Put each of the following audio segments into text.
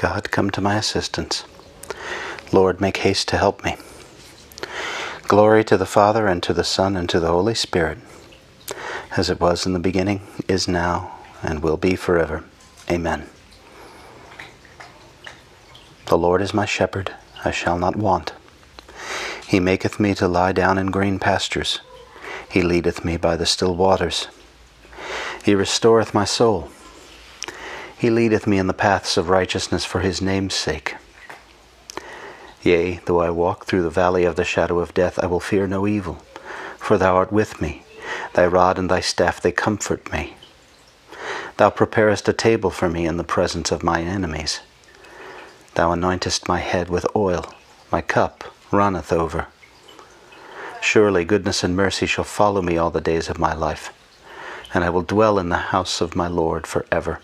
God, come to my assistance. Lord, make haste to help me. Glory to the Father, and to the Son, and to the Holy Spirit, as it was in the beginning, is now, and will be forever. Amen. The Lord is my shepherd, I shall not want. He maketh me to lie down in green pastures. He leadeth me by the still waters. He restoreth my soul. He leadeth me in the paths of righteousness for his name's sake. Yea, though I walk through the valley of the shadow of death, I will fear no evil, for thou art with me. Thy rod and thy staff, they comfort me. Thou preparest a table for me in the presence of my enemies. Thou anointest my head with oil, my cup runneth over. Surely goodness and mercy shall follow me all the days of my life, and I will dwell in the house of my Lord forever.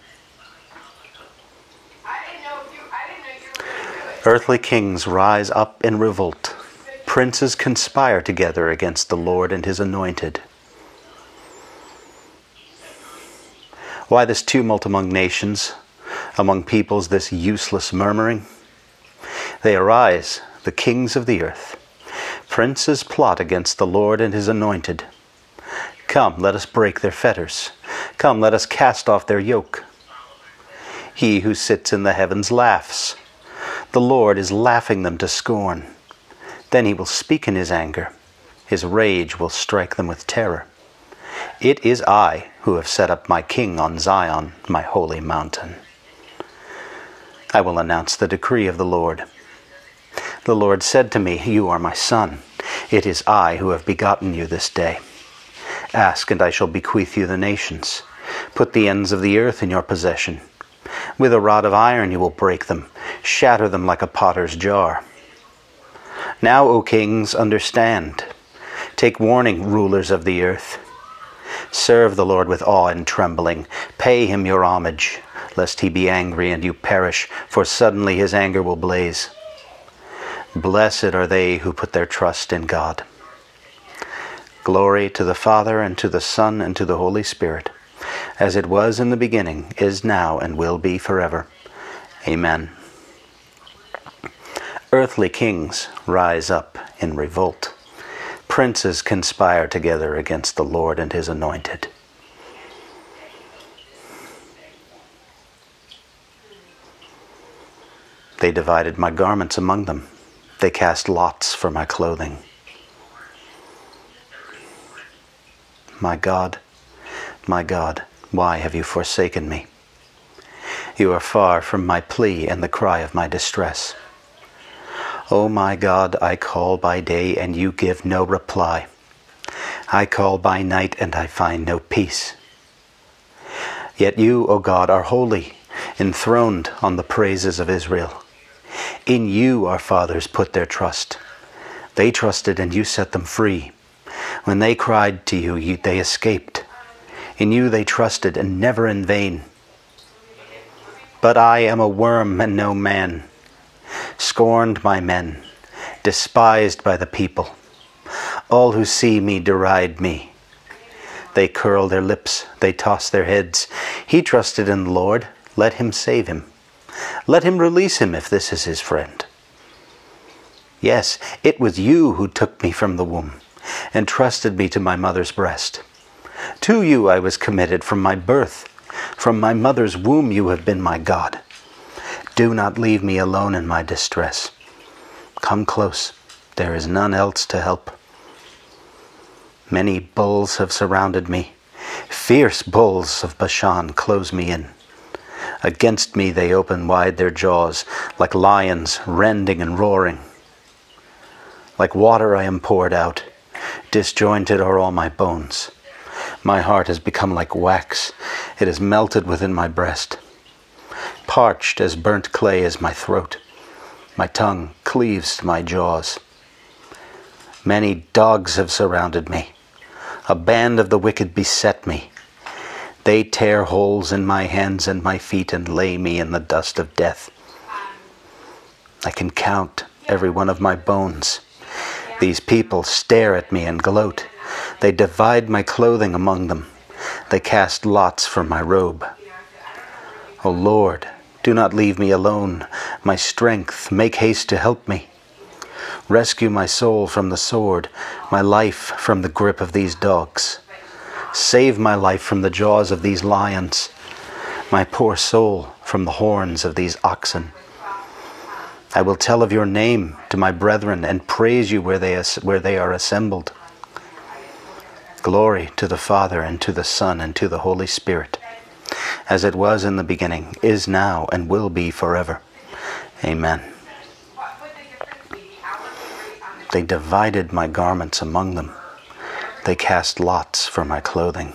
Earthly kings rise up in revolt. Princes conspire together against the Lord and his anointed. Why this tumult among nations, among peoples, this useless murmuring? They arise, the kings of the earth. Princes plot against the Lord and his anointed. Come, let us break their fetters. Come, let us cast off their yoke. He who sits in the heavens laughs. The Lord is laughing them to scorn. Then he will speak in his anger. His rage will strike them with terror. It is I who have set up my king on Zion, my holy mountain. I will announce the decree of the Lord. The Lord said to me, You are my son. It is I who have begotten you this day. Ask, and I shall bequeath you the nations. Put the ends of the earth in your possession. With a rod of iron you will break them, shatter them like a potter's jar. Now, O kings, understand. Take warning, rulers of the earth. Serve the Lord with awe and trembling. Pay him your homage, lest he be angry and you perish, for suddenly his anger will blaze. Blessed are they who put their trust in God. Glory to the Father, and to the Son, and to the Holy Spirit as it was in the beginning, is now, and will be forever. Amen. Earthly kings rise up in revolt. Princes conspire together against the Lord and his anointed. They divided my garments among them. They cast lots for my clothing. My God, my God, why have you forsaken me? You are far from my plea and the cry of my distress. O my God, I call by day and you give no reply. I call by night and I find no peace. Yet you, O God, are holy, enthroned on the praises of Israel. In you our fathers put their trust. They trusted and you set them free. When they cried to you, they escaped. In you they trusted, and never in vain. But I am a worm and no man, scorned by men, despised by the people. All who see me deride me. They curl their lips, they toss their heads. He trusted in the Lord, let him save him. Let him release him if this is his friend. Yes, it was you who took me from the womb and trusted me to my mother's breast. To you I was committed from my birth. From my mother's womb you have been my God. Do not leave me alone in my distress. Come close. There is none else to help. Many bulls have surrounded me. Fierce bulls of Bashan close me in. Against me they open wide their jaws, like lions rending and roaring. Like water I am poured out. Disjointed are all my bones. My heart has become like wax, it has melted within my breast. Parched as burnt clay is my throat, my tongue cleaves to my jaws. Many dogs have surrounded me, a band of the wicked beset me. They tear holes in my hands and my feet and lay me in the dust of death. I can count every one of my bones. These people stare at me and gloat. They divide my clothing among them. They cast lots for my robe. O Lord, Do not leave me alone. My strength, make haste to help me. Rescue my soul from the sword, my life from the grip of these dogs. Save my life from the jaws of these lions, my poor soul from the horns of these oxen. I will tell of your name to my brethren and praise you where they, where they are assembled. Glory to the Father, and to the Son, and to the Holy Spirit, as it was in the beginning, is now, and will be forever. Amen. They divided my garments among them. They cast lots for my clothing.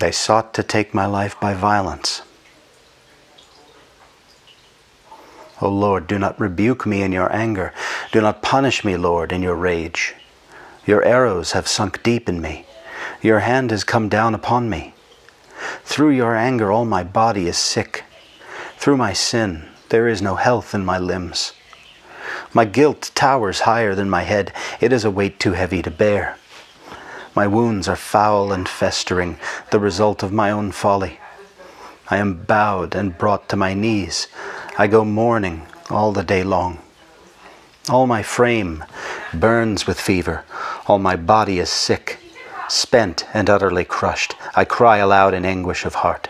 They sought to take my life by violence. O Lord, do not rebuke me in your anger. Do not punish me, Lord, in your rage. Your arrows have sunk deep in me. Your hand has come down upon me. Through your anger, all my body is sick. Through my sin, there is no health in my limbs. My guilt towers higher than my head. It is a weight too heavy to bear. My wounds are foul and festering, the result of my own folly. I am bowed and brought to my knees. I go mourning all the day long. All my frame burns with fever. All my body is sick, spent and utterly crushed. I cry aloud in anguish of heart.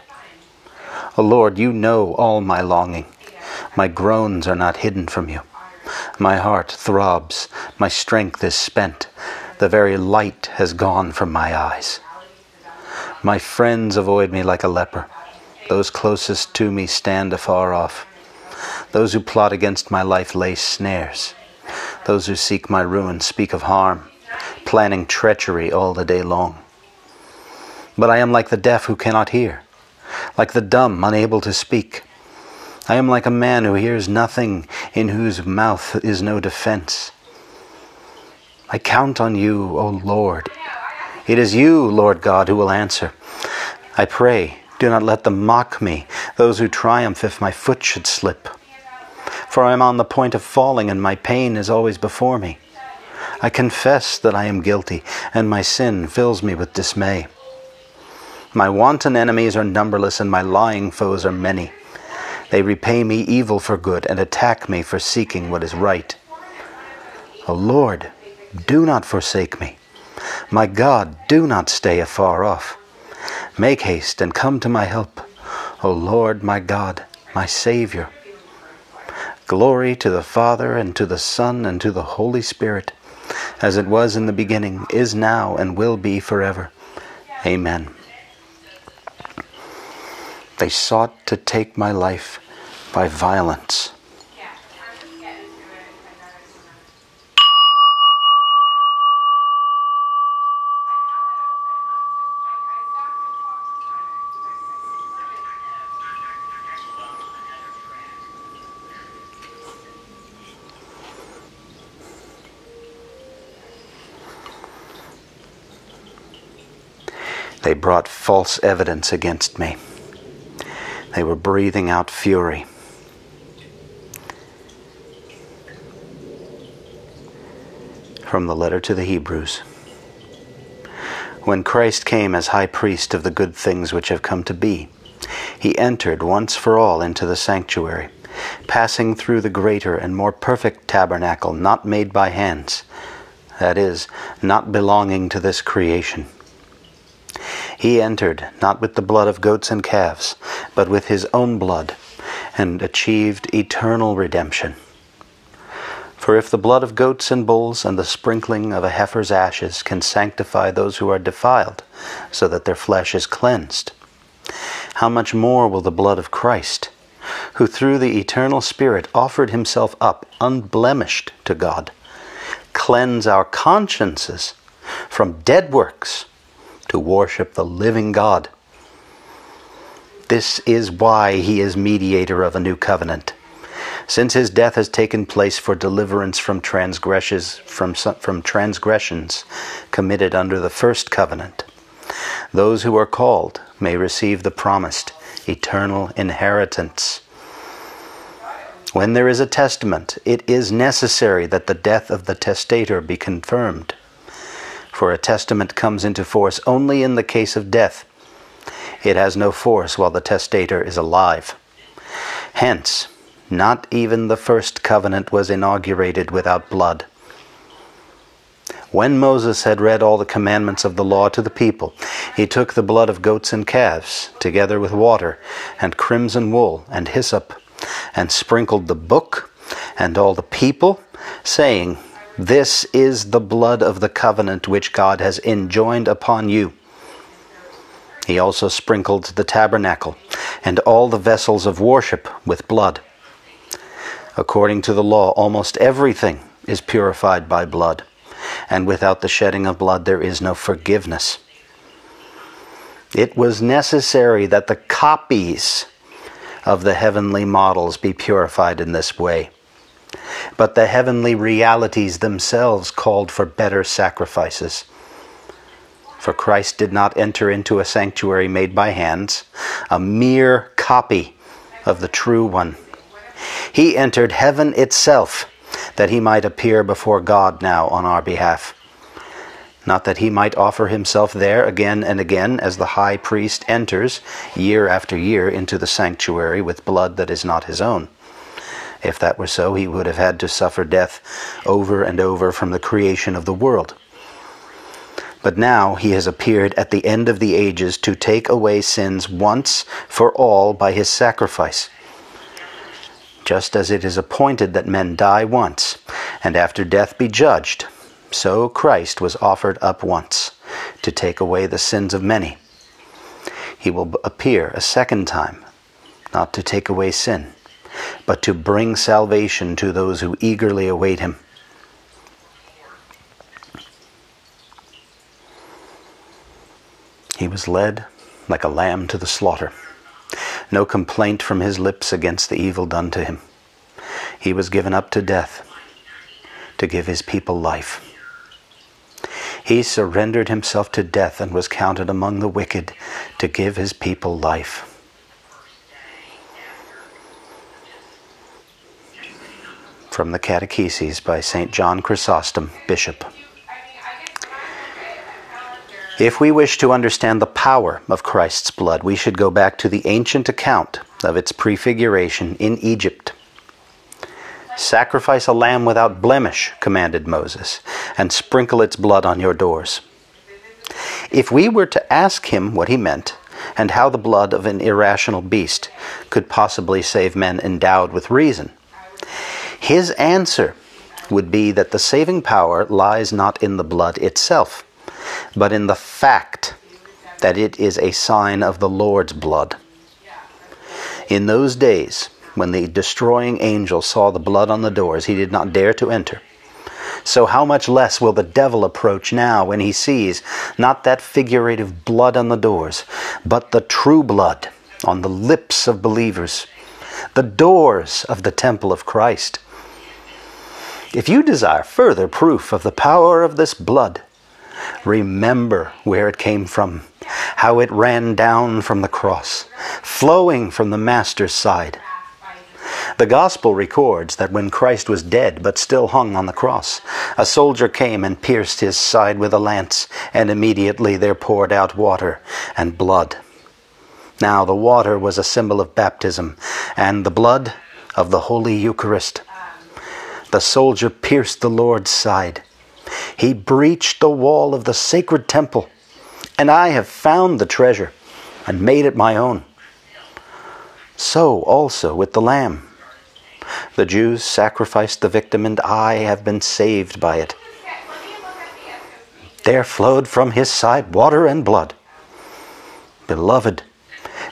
O Lord, you know all my longing. My groans are not hidden from you. My heart throbs. My strength is spent. The very light has gone from my eyes. My friends avoid me like a leper. Those closest to me stand afar off. Those who plot against my life lay snares. Those who seek my ruin speak of harm, planning treachery all the day long. But I am like the deaf who cannot hear, like the dumb unable to speak. I am like a man who hears nothing, in whose mouth is no defense. I count on you, O Lord. It is you, Lord God, who will answer. I pray, do not let them mock me, those who triumph if my foot should slip for I am on the point of falling, and my pain is always before me. I confess that I am guilty, and my sin fills me with dismay. My wanton enemies are numberless, and my lying foes are many. They repay me evil for good, and attack me for seeking what is right. O Lord, do not forsake me. My God, do not stay afar off. Make haste and come to my help. O Lord, my God, my Saviour. Glory to the Father, and to the Son, and to the Holy Spirit, as it was in the beginning, is now, and will be forever. Amen. They sought to take my life by violence. They brought false evidence against me. They were breathing out fury. From the letter to the Hebrews. When Christ came as high priest of the good things which have come to be, he entered once for all into the sanctuary, passing through the greater and more perfect tabernacle not made by hands, that is, not belonging to this creation he entered not with the blood of goats and calves, but with his own blood, and achieved eternal redemption. For if the blood of goats and bulls and the sprinkling of a heifer's ashes can sanctify those who are defiled, so that their flesh is cleansed, how much more will the blood of Christ, who through the eternal Spirit offered himself up unblemished to God, cleanse our consciences from dead works to worship the living God. This is why he is mediator of a new covenant. Since his death has taken place for deliverance from transgressions, from, from transgressions committed under the first covenant, those who are called may receive the promised eternal inheritance. When there is a testament, it is necessary that the death of the testator be confirmed For a testament comes into force only in the case of death. It has no force while the testator is alive. Hence, not even the first covenant was inaugurated without blood. When Moses had read all the commandments of the law to the people, he took the blood of goats and calves, together with water, and crimson wool, and hyssop, and sprinkled the book and all the people, saying, This is the blood of the covenant which God has enjoined upon you. He also sprinkled the tabernacle and all the vessels of worship with blood. According to the law, almost everything is purified by blood and without the shedding of blood there is no forgiveness. It was necessary that the copies of the heavenly models be purified in this way. But the heavenly realities themselves called for better sacrifices. For Christ did not enter into a sanctuary made by hands, a mere copy of the true one. He entered heaven itself that he might appear before God now on our behalf. Not that he might offer himself there again and again as the high priest enters year after year into the sanctuary with blood that is not his own. If that were so, he would have had to suffer death over and over from the creation of the world. But now he has appeared at the end of the ages to take away sins once for all by his sacrifice just as it is appointed that men die once, and after death be judged, so Christ was offered up once to take away the sins of many. He will appear a second time, not to take away sin, but to bring salvation to those who eagerly await him. He was led like a lamb to the slaughter no complaint from his lips against the evil done to him. He was given up to death to give his people life. He surrendered himself to death and was counted among the wicked to give his people life. From the Catecheses by St. John Chrysostom, Bishop. If we wish to understand the power of Christ's blood, we should go back to the ancient account of its prefiguration in Egypt. Sacrifice a lamb without blemish, commanded Moses, and sprinkle its blood on your doors. If we were to ask him what he meant, and how the blood of an irrational beast could possibly save men endowed with reason, his answer would be that the saving power lies not in the blood itself but in the fact that it is a sign of the Lord's blood. In those days, when the destroying angel saw the blood on the doors, he did not dare to enter. So, how much less will the devil approach now when he sees not that figurative blood on the doors, but the true blood on the lips of believers, the doors of the temple of Christ? If you desire further proof of the power of this blood, Remember where it came from, how it ran down from the cross, flowing from the Master's side. The Gospel records that when Christ was dead but still hung on the cross, a soldier came and pierced his side with a lance, and immediately there poured out water and blood. Now, the water was a symbol of baptism, and the blood of the Holy Eucharist. The soldier pierced the Lord's side he breached the wall of the sacred temple, and I have found the treasure and made it my own. So also with the lamb. The Jews sacrificed the victim, and I have been saved by it. There flowed from his side water and blood. Beloved,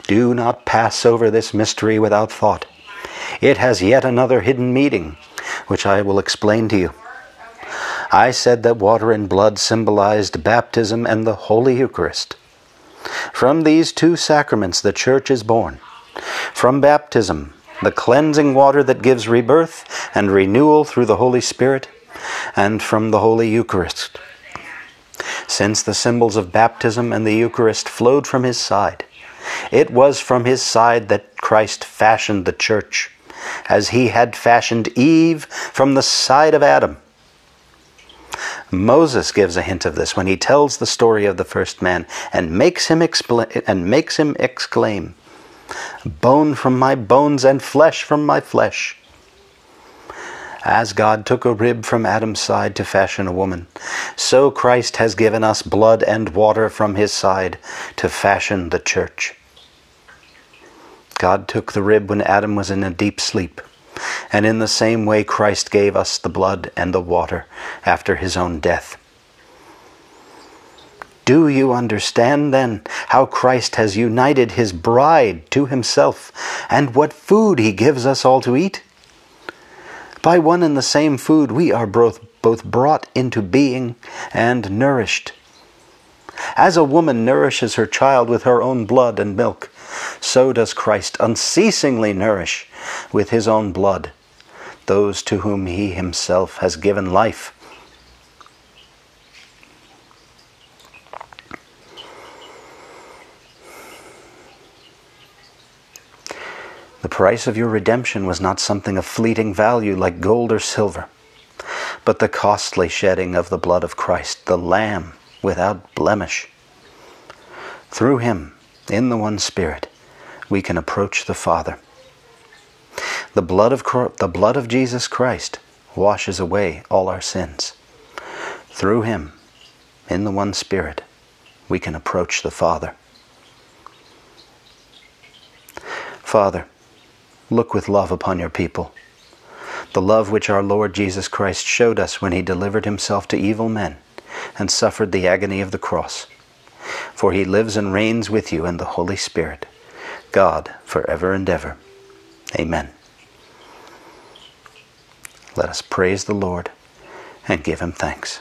do not pass over this mystery without thought. It has yet another hidden meaning, which I will explain to you. I said that water and blood symbolized baptism and the Holy Eucharist. From these two sacraments, the Church is born. From baptism, the cleansing water that gives rebirth and renewal through the Holy Spirit, and from the Holy Eucharist. Since the symbols of baptism and the Eucharist flowed from his side, it was from his side that Christ fashioned the church, as he had fashioned Eve from the side of Adam. Moses gives a hint of this when he tells the story of the first man and makes him expl- and makes him exclaim, "Bone from my bones and flesh from my flesh." As God took a rib from Adam's side to fashion a woman, so Christ has given us blood and water from his side to fashion the church. God took the rib when Adam was in a deep sleep, and in the same way Christ gave us the blood and the water after his own death. Do you understand then how Christ has united his bride to himself and what food he gives us all to eat? By one and the same food, we are both, both brought into being and nourished. As a woman nourishes her child with her own blood and milk, so does Christ unceasingly nourish with his own blood those to whom he himself has given life. The price of your redemption was not something of fleeting value like gold or silver, but the costly shedding of the blood of Christ, the Lamb without blemish. Through him, in the one Spirit, we can approach the Father. The blood of, the blood of Jesus Christ washes away all our sins. Through him, in the one Spirit, we can approach the Father. Father, Look with love upon your people. The love which our Lord Jesus Christ showed us when he delivered himself to evil men and suffered the agony of the cross. For he lives and reigns with you in the Holy Spirit, God, for ever and ever. Amen. Let us praise the Lord and give him thanks.